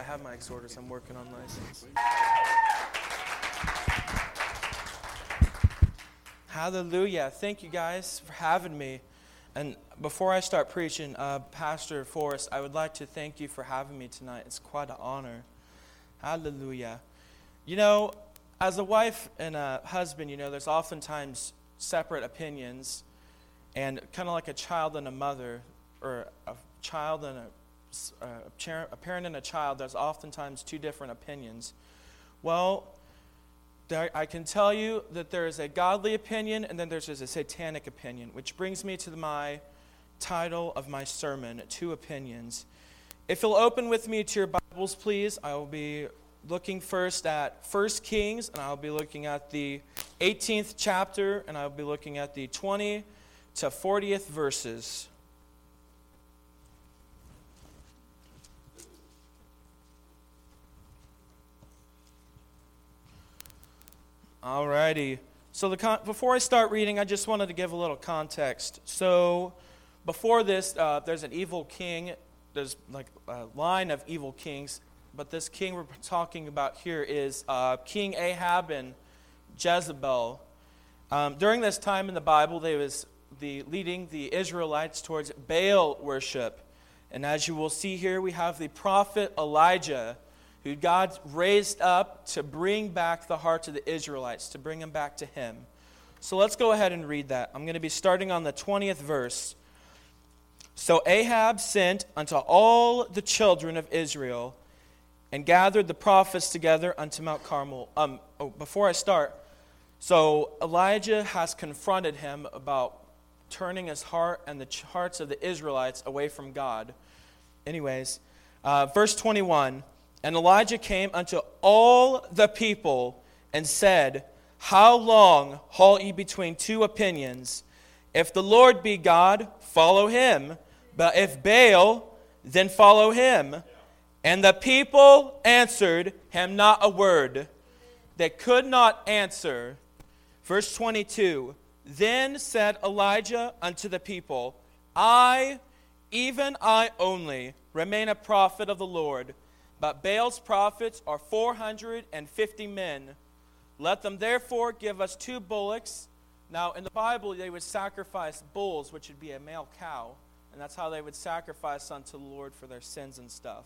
I have my exhorters. I'm working on license. Hallelujah. Thank you guys for having me. And before I start preaching, uh, Pastor Forrest, I would like to thank you for having me tonight. It's quite an honor. Hallelujah. You know, as a wife and a husband, you know, there's oftentimes separate opinions, and kind of like a child and a mother, or a child and a, Uh, a parent and a child, there's oftentimes two different opinions. Well, there, I can tell you that there is a godly opinion and then there's a satanic opinion, which brings me to my title of my sermon, Two Opinions. If you'll open with me to your Bibles, please, I will be looking first at 1 Kings, and I'll be looking at the 18th chapter, and I'll be looking at the 20 to 40th verses. Alrighty. So the con- before I start reading, I just wanted to give a little context. So before this, uh, there's an evil king. There's like a line of evil kings, but this king we're talking about here is uh, King Ahab and Jezebel. Um, during this time in the Bible, they was the leading the Israelites towards Baal worship, and as you will see here, we have the prophet Elijah who God raised up to bring back the hearts of the Israelites, to bring them back to Him. So let's go ahead and read that. I'm going to be starting on the 20th verse. So Ahab sent unto all the children of Israel and gathered the prophets together unto Mount Carmel. Um, oh, before I start, so Elijah has confronted him about turning his heart and the hearts of the Israelites away from God. Anyways, uh, verse 21 and Elijah came unto all the people and said, How long halt ye between two opinions? If the Lord be God, follow him. But if Baal, then follow him. And the people answered him not a word. They could not answer. Verse 22 Then said Elijah unto the people, I, even I only, remain a prophet of the Lord but Baal's prophets are 450 men. Let them therefore give us two bullocks. Now, in the Bible, they would sacrifice bulls, which would be a male cow. And that's how they would sacrifice unto the Lord for their sins and stuff.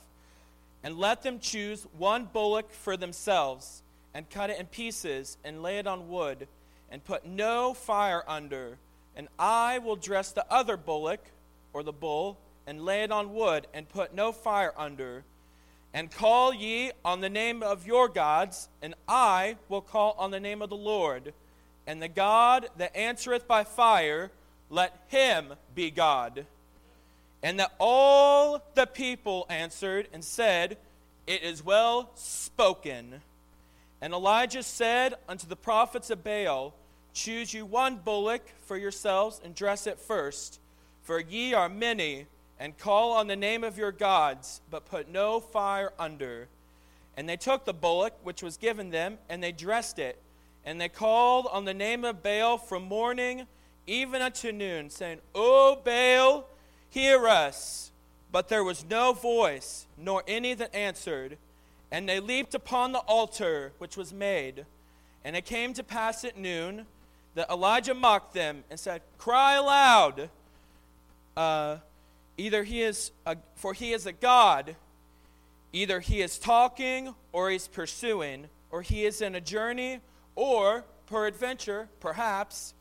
And let them choose one bullock for themselves, and cut it in pieces, and lay it on wood, and put no fire under. And I will dress the other bullock, or the bull, and lay it on wood, and put no fire under and call ye on the name of your gods, and I will call on the name of the Lord. And the God that answereth by fire, let him be God. And that all the people answered and said, It is well spoken. And Elijah said unto the prophets of Baal, Choose you one bullock for yourselves, and dress it first, for ye are many and call on the name of your gods, but put no fire under. And they took the bullock which was given them, and they dressed it. And they called on the name of Baal from morning even unto noon, saying, O Baal, hear us. But there was no voice, nor any that answered. And they leaped upon the altar which was made. And it came to pass at noon that Elijah mocked them and said, Cry aloud. Uh, Either he is, a, for he is a God, either he is talking or he's pursuing, or he is in a journey, or peradventure, perhaps,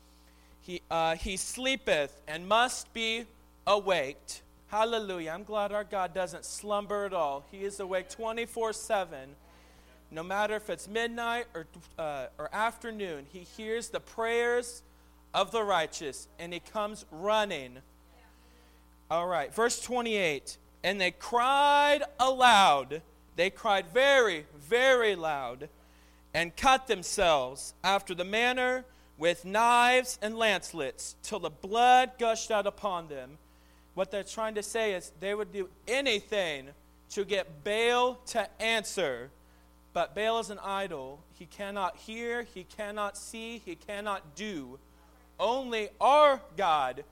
he, uh, he sleepeth and must be awaked. Hallelujah. I'm glad our God doesn't slumber at all. He is awake 24 7. No matter if it's midnight or, uh, or afternoon, he hears the prayers of the righteous and he comes running all right, verse 28. And they cried aloud. They cried very, very loud and cut themselves after the manner with knives and lancelets till the blood gushed out upon them. What they're trying to say is they would do anything to get Baal to answer. But Baal is an idol. He cannot hear, he cannot see, he cannot do. Only our God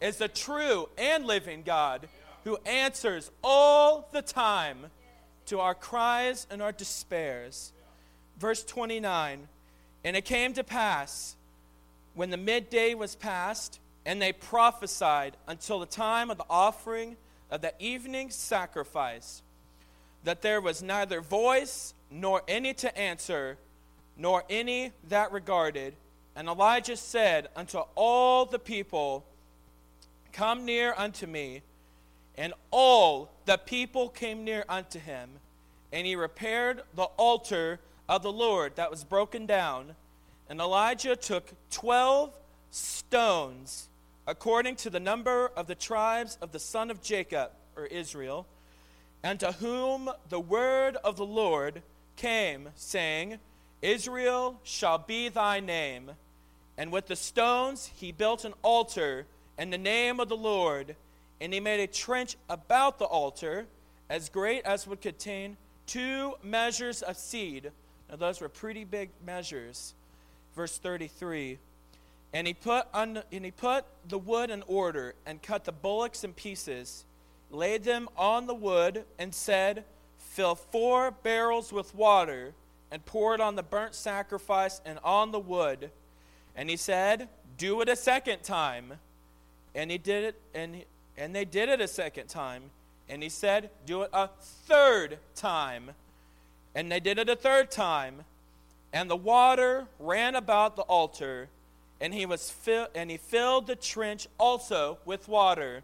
is the true and living God who answers all the time to our cries and our despairs. Verse 29 And it came to pass, when the midday was past, and they prophesied until the time of the offering of the evening sacrifice, that there was neither voice nor any to answer, nor any that regarded. And Elijah said unto all the people, Come near unto me. And all the people came near unto him. And he repaired the altar of the Lord that was broken down. And Elijah took twelve stones, according to the number of the tribes of the son of Jacob, or Israel, and to whom the word of the Lord came, saying, Israel shall be thy name. And with the stones he built an altar in the name of the Lord, and he made a trench about the altar as great as would contain two measures of seed. Now, those were pretty big measures. Verse 33. And he put, and he put the wood in order and cut the bullocks in pieces, laid them on the wood, and said, Fill four barrels with water, and pour it on the burnt sacrifice and on the wood. And he said, Do it a second time. And he did it, and, and they did it a second time. And he said, Do it a third time. And they did it a third time. And the water ran about the altar, and he was and he filled the trench also with water.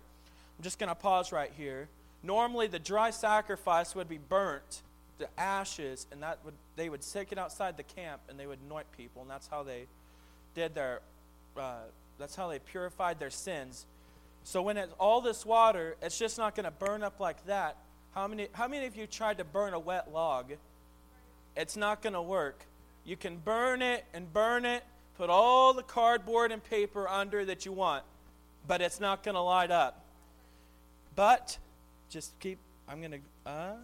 I'm just going to pause right here. Normally, the dry sacrifice would be burnt, the ashes, and that would they would take it outside the camp and they would anoint people, and that's how they did their. Uh, that's how they purified their sins. So when it's all this water, it's just not going to burn up like that. How many, how many of you tried to burn a wet log? It's not going to work. You can burn it and burn it, put all the cardboard and paper under that you want, but it's not going to light up. But, just keep, I'm going to, uh,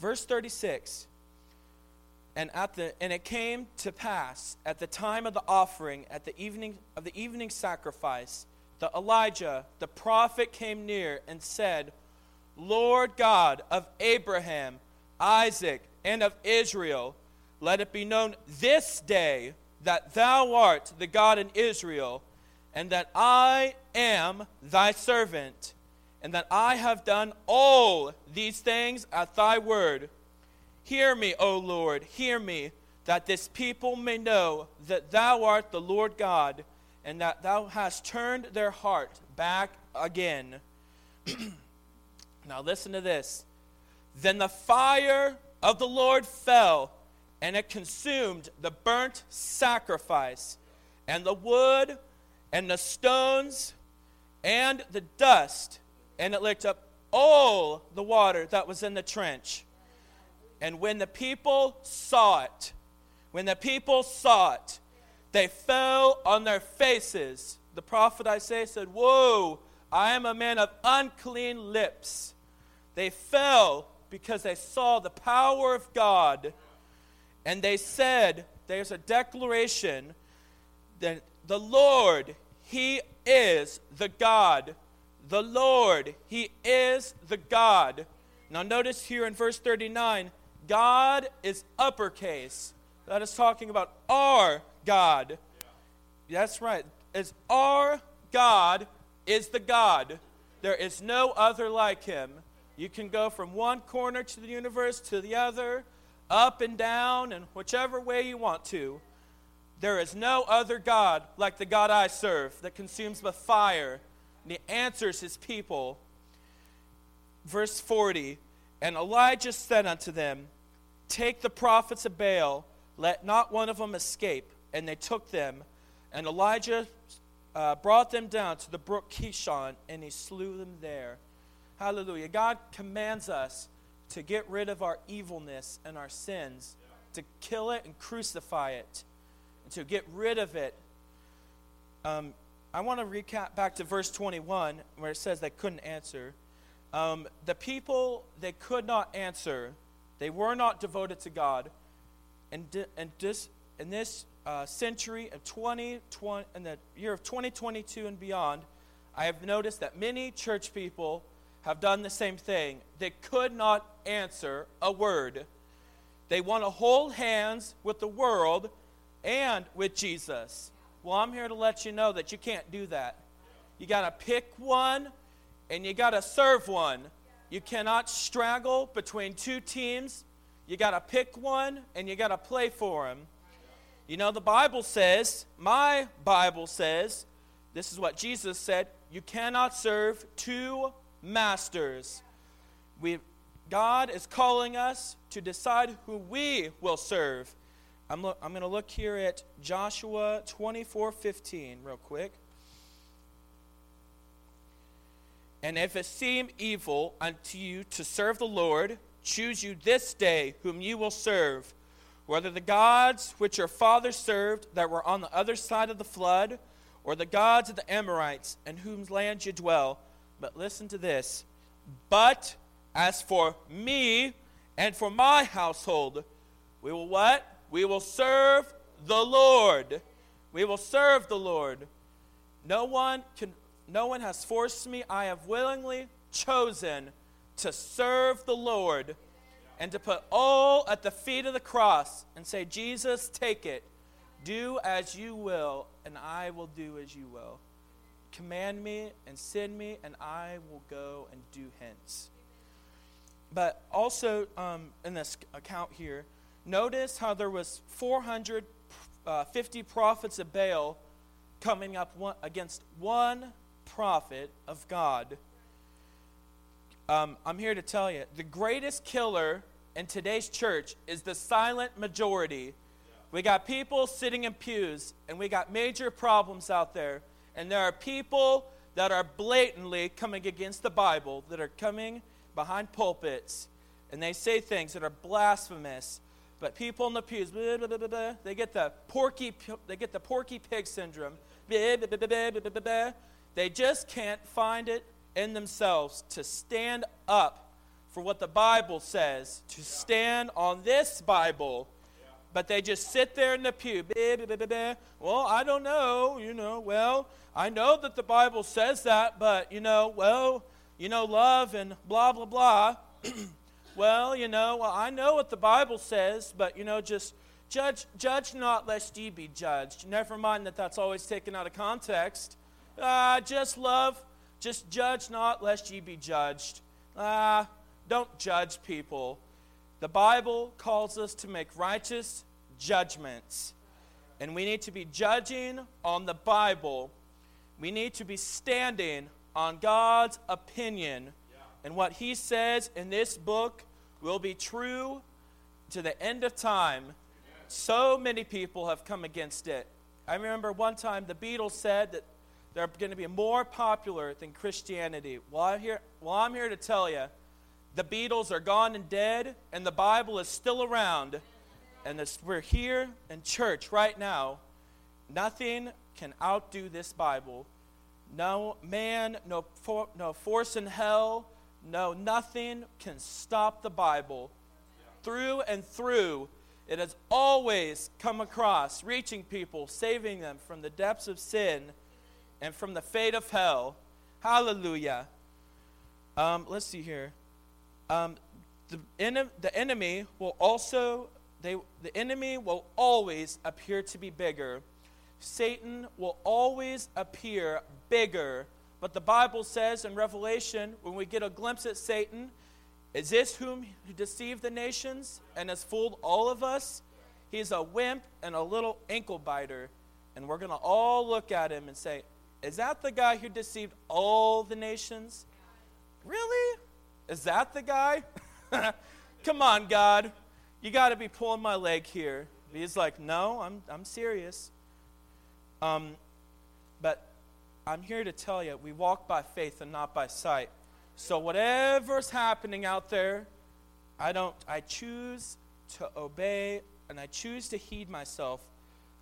verse 36. And at the and it came to pass at the time of the offering, at the evening of the evening sacrifice, that Elijah the prophet came near and said, Lord God of Abraham, Isaac, and of Israel, let it be known this day that thou art the God in Israel, and that I am thy servant, and that I have done all these things at thy word. Hear me, O Lord, hear me, that this people may know that thou art the Lord God, and that thou hast turned their heart back again. now listen to this. Then the fire of the Lord fell, and it consumed the burnt sacrifice, and the wood, and the stones, and the dust, and it licked up all the water that was in the trench. And when the people saw it, when the people saw it, they fell on their faces. The prophet Isaiah said, Whoa, I am a man of unclean lips. They fell because they saw the power of God. And they said, There's a declaration that the Lord, He is the God. The Lord, He is the God. Now, notice here in verse 39 God is uppercase. That is talking about our God. That's right. It's our God is the God. There is no other like him. You can go from one corner to the universe to the other, up and down, and whichever way you want to. There is no other God like the God I serve that consumes with fire, and he answers his people. Verse 40 And Elijah said unto them, Take the prophets of Baal, let not one of them escape. And they took them. And Elijah uh, brought them down to the brook Kishon, and he slew them there. Hallelujah. God commands us to get rid of our evilness and our sins, to kill it and crucify it, and to get rid of it. Um, I want to recap back to verse 21 where it says they couldn't answer. Um, the people they could not answer they were not devoted to God. And, and dis- in this uh, century of 2020, in the year of 2022 and beyond, I have noticed that many church people have done the same thing. They could not answer a word. They want to hold hands with the world and with Jesus. Well, I'm here to let you know that you can't do that. You got to pick one and you got to serve one. You cannot straggle between two teams. You got to pick one and you got to play for them. You know, the Bible says, my Bible says, this is what Jesus said you cannot serve two masters. We, God is calling us to decide who we will serve. I'm, lo- I'm going to look here at Joshua 24 15 real quick. And if it seem evil unto you to serve the Lord, choose you this day whom you will serve, whether the gods which your fathers served that were on the other side of the flood, or the gods of the Amorites in whose land you dwell. But listen to this. But as for me and for my household, we will what? We will serve the Lord. We will serve the Lord. No one can no one has forced me. I have willingly chosen to serve the Lord and to put all at the feet of the cross and say, Jesus, take it. Do as you will, and I will do as you will. Command me and send me, and I will go and do hence. But also um, in this account here, notice how there was 450 uh, prophets of Baal coming up one, against one prophet of God. Um, I'm here to tell you the greatest killer in today's church is the silent majority. We got people sitting in pews, and we got major problems out there. And there are people that are blatantly coming against the Bible, that are coming behind pulpits, and they say things that are blasphemous. But people in the pews, blah, blah, blah, they get the porky, they get the porky pig syndrome. They just can't find it in themselves to stand up for what the Bible says, to stand on this Bible but they just sit there in the pew. Well, I don't know, you know. Well, I know that the Bible says that, but, you know, well, you know, love and blah, blah, blah. well, you know, well, I know what the Bible says, but, you know, just judge, judge not lest ye be judged. Never mind that that's always taken out of context. Uh, just love, just judge not lest ye be judged. Ah, don't judge people. The Bible calls us to make righteous judgments. And we need to be judging on the Bible. We need to be standing on God's opinion. And what He says in this book will be true to the end of time. So many people have come against it. I remember one time the Beatles said that they're going to be more popular than Christianity. Well, I'm here, I'm here to tell you the Beatles are gone and dead, and the Bible is still around and this, we're here in church right now, nothing can outdo this Bible. No man, no, for, no force in hell, no nothing can stop the Bible. Through and through, it has always come across, reaching people, saving them from the depths of sin and from the fate of hell. Hallelujah. Um, let's see here. Um, the, en- the enemy will also they, the enemy will always appear to be bigger. Satan will always appear bigger. But the Bible says in Revelation, when we get a glimpse at Satan, is this whom who deceived the nations and has fooled all of us? He's a wimp and a little ankle biter. And we're going to all look at him and say, Is that the guy who deceived all the nations? Really? Is that the guy? Come on, God you got to be pulling my leg here. He's like, no, I'm, I'm serious. Um, but I'm here to tell you, we walk by faith and not by sight. So whatever's happening out there, I don't, I choose to obey and I choose to heed myself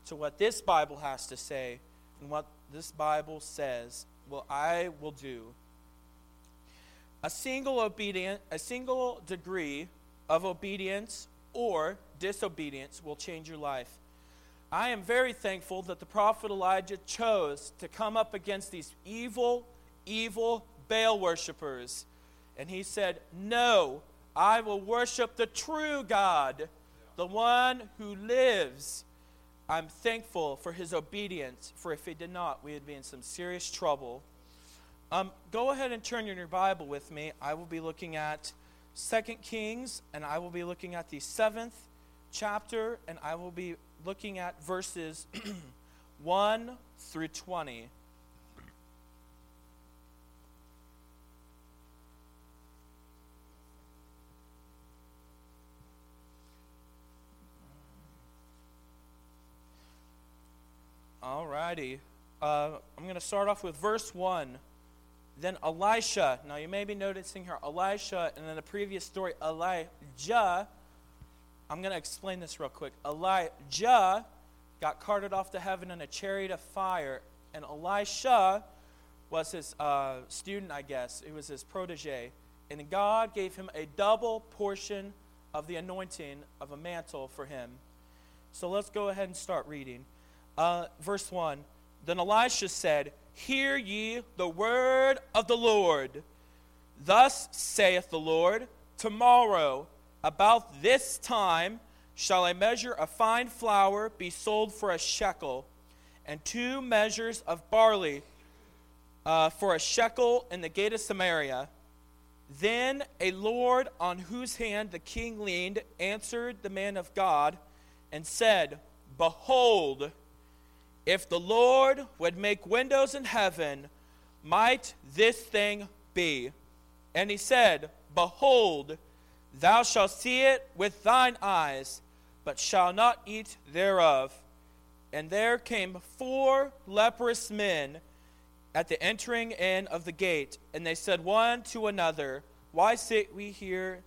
to what this Bible has to say and what this Bible says, well, I will do. A single obedient, a single degree of obedience or disobedience will change your life. I am very thankful that the prophet Elijah chose to come up against these evil, evil Baal worshippers. And he said, No, I will worship the true God, the one who lives. I'm thankful for his obedience, for if he did not, we would be in some serious trouble. Um, go ahead and turn your Bible with me. I will be looking at Second Kings, and I will be looking at the seventh chapter, and I will be looking at verses 1 through 20. Uh, I'm going to start off with verse 1. Then Elisha. Now you may be noticing here Elisha, and then the previous story, Elijah. I'm going to explain this real quick. Elijah got carted off to heaven in a chariot of fire, and Elisha was his uh, student, I guess. He was his protege. And God gave him a double portion of the anointing of a mantle for him. So let's go ahead and start reading. Uh, verse 1 Then Elisha said, Hear ye the word of the Lord. Thus saith the Lord, Tomorrow, about this time, shall a measure of fine flour be sold for a shekel, and two measures of barley uh, for a shekel in the gate of Samaria. Then a Lord on whose hand the king leaned answered the man of God and said, Behold, if the Lord would make windows in heaven, might this thing be? And he said, Behold, thou shalt see it with thine eyes, but shalt not eat thereof. And there came four leprous men at the entering in of the gate, and they said one to another, Why sit we here?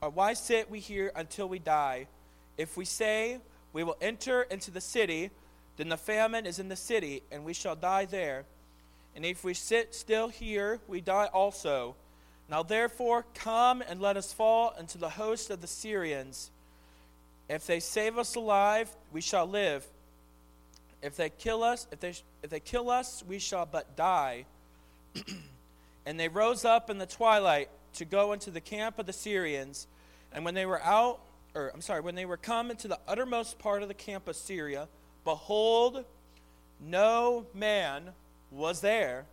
Or why sit we here until we die? If we say, We will enter into the city, then the famine is in the city, and we shall die there. And if we sit still here, we die also. Now therefore, come and let us fall into the host of the Syrians. If they save us alive, we shall live. If they kill us, if they, if they kill us, we shall but die. and they rose up in the twilight to go into the camp of the Syrians. And when they were out, or I'm sorry, when they were come into the uttermost part of the camp of Syria, Behold, no man was there.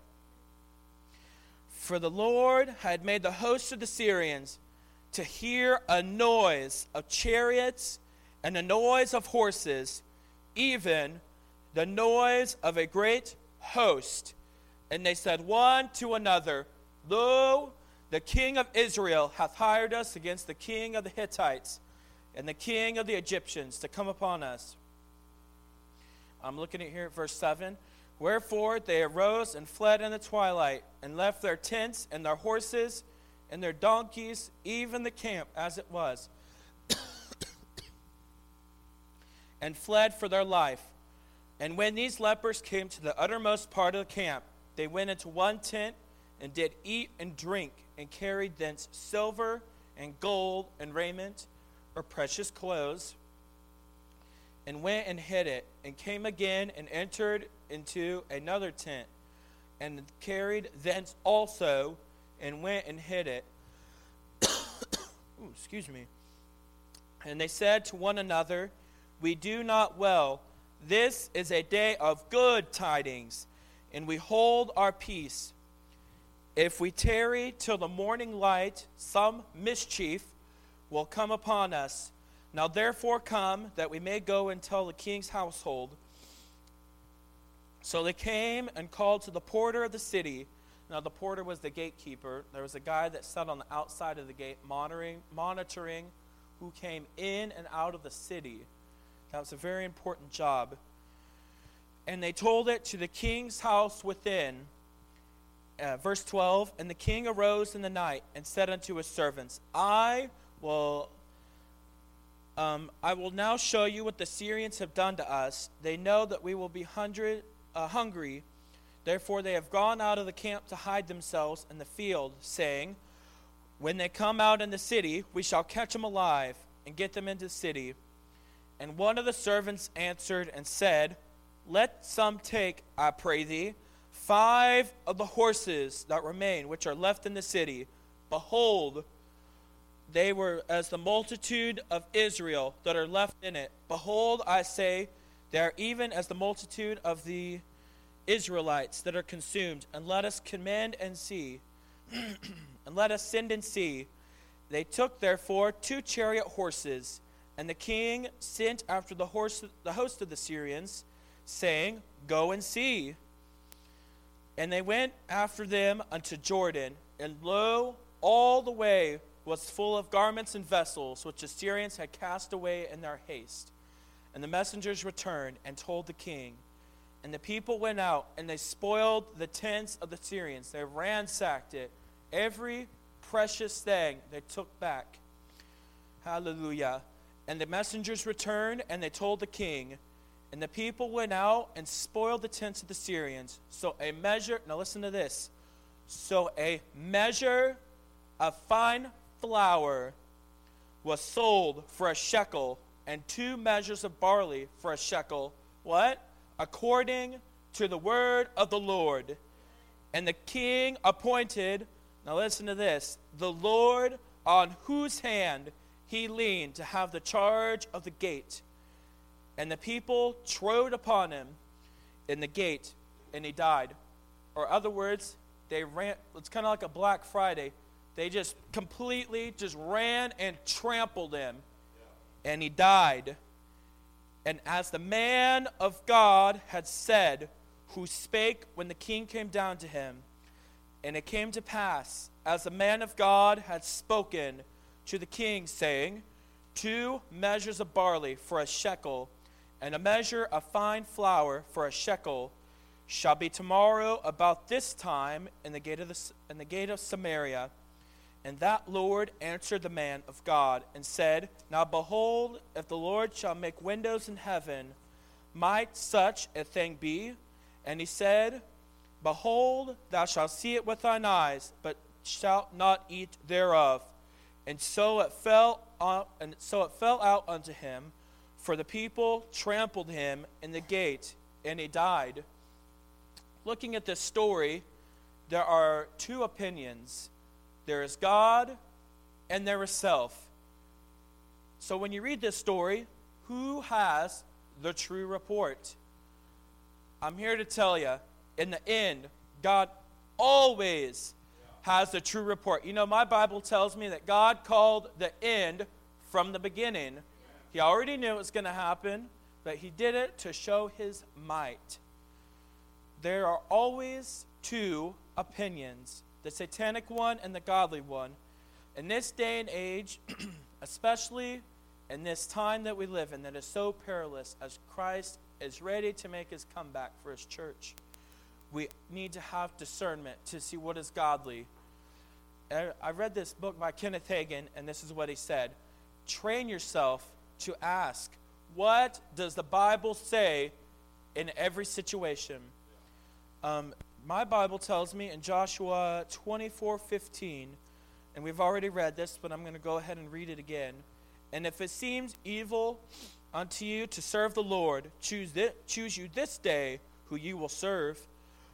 For the Lord had made the host of the Syrians to hear a noise of chariots and a noise of horses, even the noise of a great host. And they said one to another, Lo, the king of Israel hath hired us against the king of the Hittites and the king of the Egyptians to come upon us. I'm looking at here at verse 7. Wherefore they arose and fled in the twilight, and left their tents and their horses and their donkeys, even the camp as it was, and fled for their life. And when these lepers came to the uttermost part of the camp, they went into one tent and did eat and drink, and carried thence silver and gold and raiment or precious clothes and went and hid it, and came again and entered into another tent, and carried thence also, and went and hid it. Ooh, excuse me. And they said to one another, We do not well. This is a day of good tidings, and we hold our peace. If we tarry till the morning light, some mischief will come upon us now therefore come, that we may go and tell the king's household. So they came and called to the porter of the city. Now the porter was the gatekeeper. There was a guy that sat on the outside of the gate monitoring, monitoring who came in and out of the city. That was a very important job. And they told it to the king's house within. Uh, verse 12 And the king arose in the night and said unto his servants, I will um, I will now show you what the Syrians have done to us. They know that we will be hundred, uh, hungry. Therefore, they have gone out of the camp to hide themselves in the field, saying, When they come out in the city, we shall catch them alive and get them into the city. And one of the servants answered and said, Let some take, I pray thee, five of the horses that remain, which are left in the city, Behold, they were as the multitude of Israel that are left in it. Behold, I say, they are even as the multitude of the Israelites that are consumed. And let us command and see, and let us send and see. They took therefore two chariot horses, and the king sent after the horse the host of the Syrians, saying, Go and see. And they went after them unto Jordan, and lo, all the way was full of garments and vessels which the Syrians had cast away in their haste. And the messengers returned and told the king. And the people went out and they spoiled the tents of the Syrians. They ransacked it. Every precious thing they took back. Hallelujah. And the messengers returned and they told the king. And the people went out and spoiled the tents of the Syrians. So a measure, now listen to this. So a measure of fine flour was sold for a shekel, and two measures of barley for a shekel. What? According to the word of the Lord. And the king appointed, now listen to this, the Lord on whose hand he leaned to have the charge of the gate and the people trode upon him in the gate, and he died. Or other words, they ran. It's kind of like a Black Friday. They just completely just ran and trampled him, and he died. And as the man of God had said, who spake when the king came down to him, and it came to pass, as the man of God had spoken to the king, saying, Two measures of barley for a shekel and a measure of fine flour for a shekel shall be tomorrow about this time in the gate of, the, in the gate of Samaria. And that Lord answered the man of God and said, Now behold, if the Lord shall make windows in heaven, might such a thing be? And he said, Behold, thou shalt see it with thine eyes, but shalt not eat thereof. And so it fell, and so it fell out unto him for the people trampled him in the gate, and he died. Looking at this story, there are two opinions there is God, and there is self. So when you read this story, who has the true report? I'm here to tell you, in the end, God always has the true report. You know, my Bible tells me that God called the end from the beginning. He already knew it was going to happen, but he did it to show his might. There are always two opinions the satanic one and the godly one. In this day and age, especially in this time that we live in that is so perilous, as Christ is ready to make his comeback for his church, we need to have discernment to see what is godly. I read this book by Kenneth Hagin, and this is what he said Train yourself to ask, what does the Bible say in every situation? Um, my Bible tells me in Joshua 24 15, and we've already read this, but I'm going to go ahead and read it again. And if it seems evil unto you to serve the Lord, choose, choose you this day who you will serve,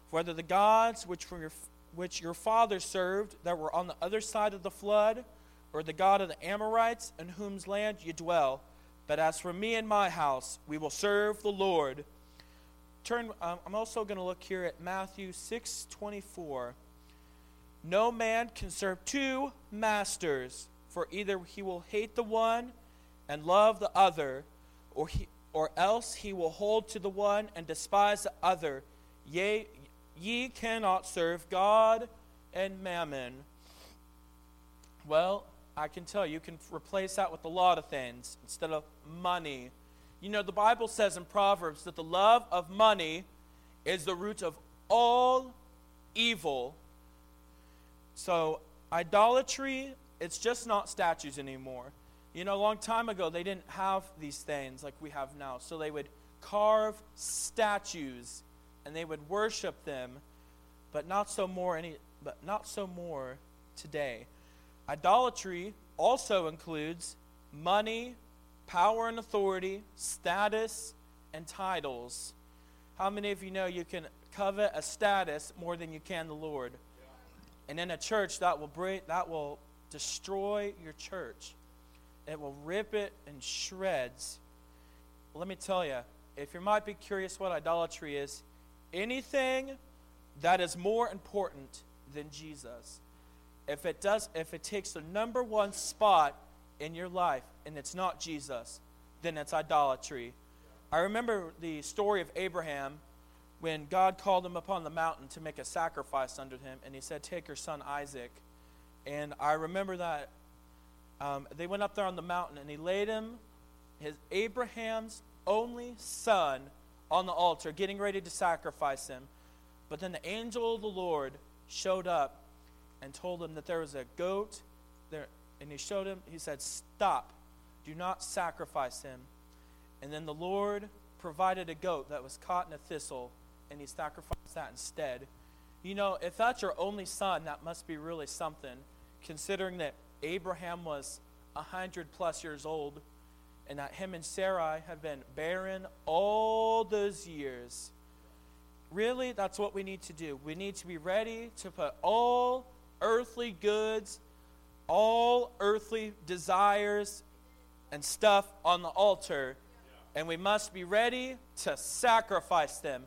whether the gods which, your, which your served that were on the other side of the flood, or the God of the Amorites in whose land you dwell. But as for me and my house, we will serve the Lord. Turn, um, I'm also going to look here at Matthew 6 24. No man can serve two masters, for either he will hate the one and love the other, or, he, or else he will hold to the one and despise the other. Yea, ye cannot serve God and mammon. Well, I can tell you, you can replace that with a lot of things instead of money. You know, the Bible says in Proverbs that the love of money is the root of all evil. So, idolatry, it's just not statues anymore. You know, a long time ago, they didn't have these things like we have now. So, they would carve statues and they would worship them, but not so more any but not so more today. Idolatry also includes money, power and authority, status, and titles. How many of you know you can covet a status more than you can the Lord? And in a church that will break, that will destroy your church. It will rip it in shreds. Let me tell you, if you might be curious what idolatry is, anything that is more important than Jesus. If it does if it takes the number one spot in your life and it's not Jesus, then it's idolatry. I remember the story of Abraham when God called him upon the mountain to make a sacrifice unto him, and he said, Take your son Isaac. And I remember that um, they went up there on the mountain, and he laid him, his Abraham's only son, on the altar, getting ready to sacrifice him. But then the angel of the Lord showed up and told him that there was a goat there, and he showed him, he said, Stop, do not sacrifice him. And then the Lord provided a goat that was caught in a thistle, and he sacrificed that instead. You know, if that's your only son, that must be really something, considering that Abraham was a hundred plus years old, and that him and Sarai have been barren all those years. Really, that's what we need to do. We need to be ready to put all earthly goods, all earthly desires, and stuff on the altar and we must be ready to sacrifice them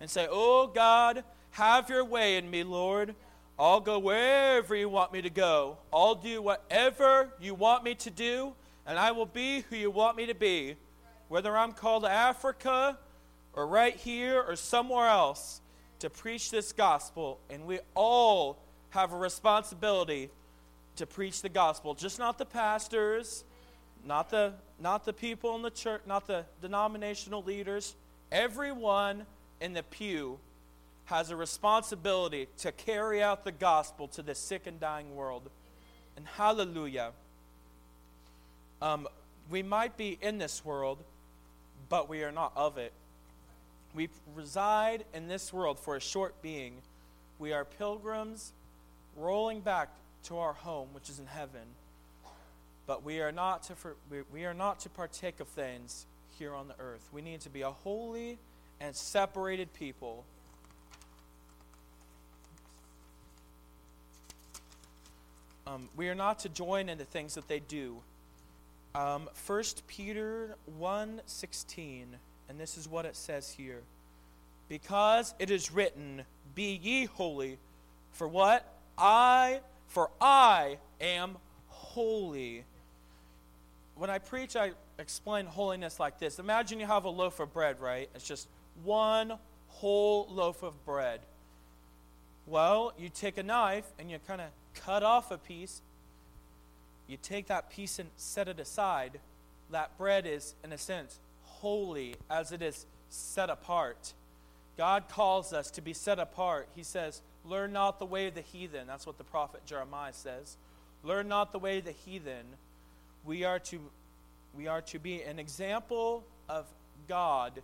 and say, Oh God, have your way in me, Lord. I'll go wherever you want me to go. I'll do whatever you want me to do, and I will be who you want me to be. Whether I'm called to Africa or right here or somewhere else to preach this gospel, and we all have a responsibility to preach the gospel, just not the pastors not the, not the people in the church, not the denominational leaders. Everyone in the pew has a responsibility to carry out the gospel to the sick and dying world. And hallelujah. Um, we might be in this world, but we are not of it. We reside in this world for a short being. We are pilgrims rolling back to our home, which is in heaven. But we are not to for, we, are not to partake of things here on the earth. We need to be a holy and separated people. Um, we are not to join in the things that they do. Um, 1 Peter 1.16, and this is what it says here. Because it is written, Be ye holy, for what? I, for I am holy when I preach, I explain holiness like this. Imagine you have a loaf of bread, right? It's just one whole loaf of bread. Well, you take a knife and you kind of cut off a piece. You take that piece and set it aside. That bread is, in a sense, holy as it is set apart. God calls us to be set apart. He says, Learn not the way of the heathen. That's what the prophet Jeremiah says. Learn not the way of the heathen we are to we are to be an example of God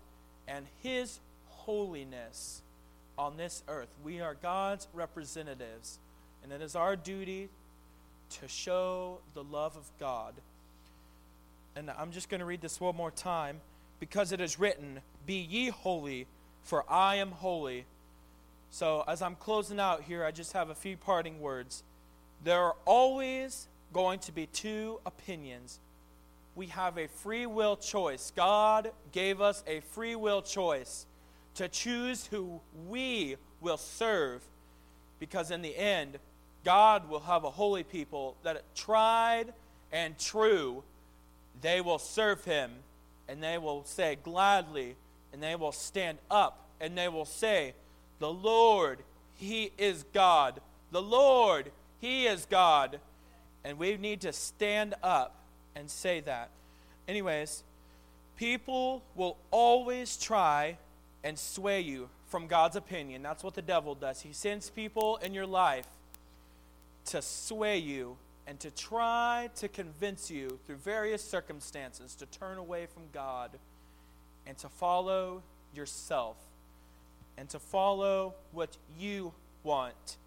and his holiness on this earth. We are God's representatives, and it is our duty to show the love of God. And I'm just going to read this one more time because it is written, Be ye holy, for I am holy. So, as I'm closing out here, I just have a few parting words. There are always going to be two opinions. We have a free will choice. God gave us a free will choice to choose who we will serve because in the end, God will have a holy people that tried and true, they will serve him and they will say gladly and they will stand up and they will say, The Lord, He is God. The Lord, He is God. And we need to stand up and say that. Anyways, people will always try and sway you from God's opinion. That's what the devil does. He sends people in your life to sway you and to try to convince you through various circumstances to turn away from God and to follow yourself and to follow what you want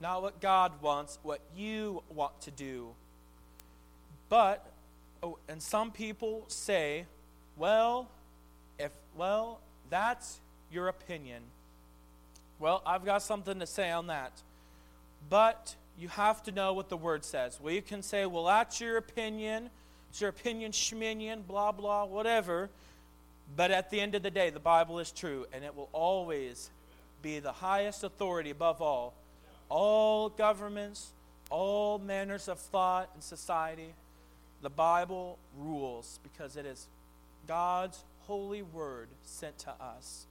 not what God wants, what you want to do. But, oh, and some people say, well, if, well, that's your opinion. Well, I've got something to say on that. But you have to know what the word says. Well, you can say, well, that's your opinion. It's your opinion, schminion, blah, blah, whatever. But at the end of the day, the Bible is true, and it will always be the highest authority above all. All governments, all manners of thought and society, the Bible rules because it is God's holy word sent to us.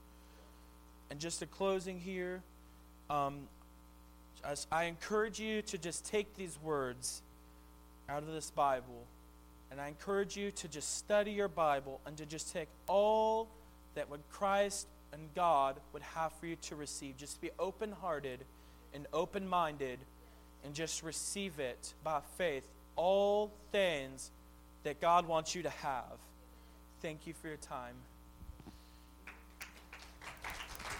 And just a closing here, um, I encourage you to just take these words out of this Bible, and I encourage you to just study your Bible and to just take all that what Christ and God would have for you to receive. Just be open hearted and open minded and just receive it by faith. All things that God wants you to have. Thank you for your time.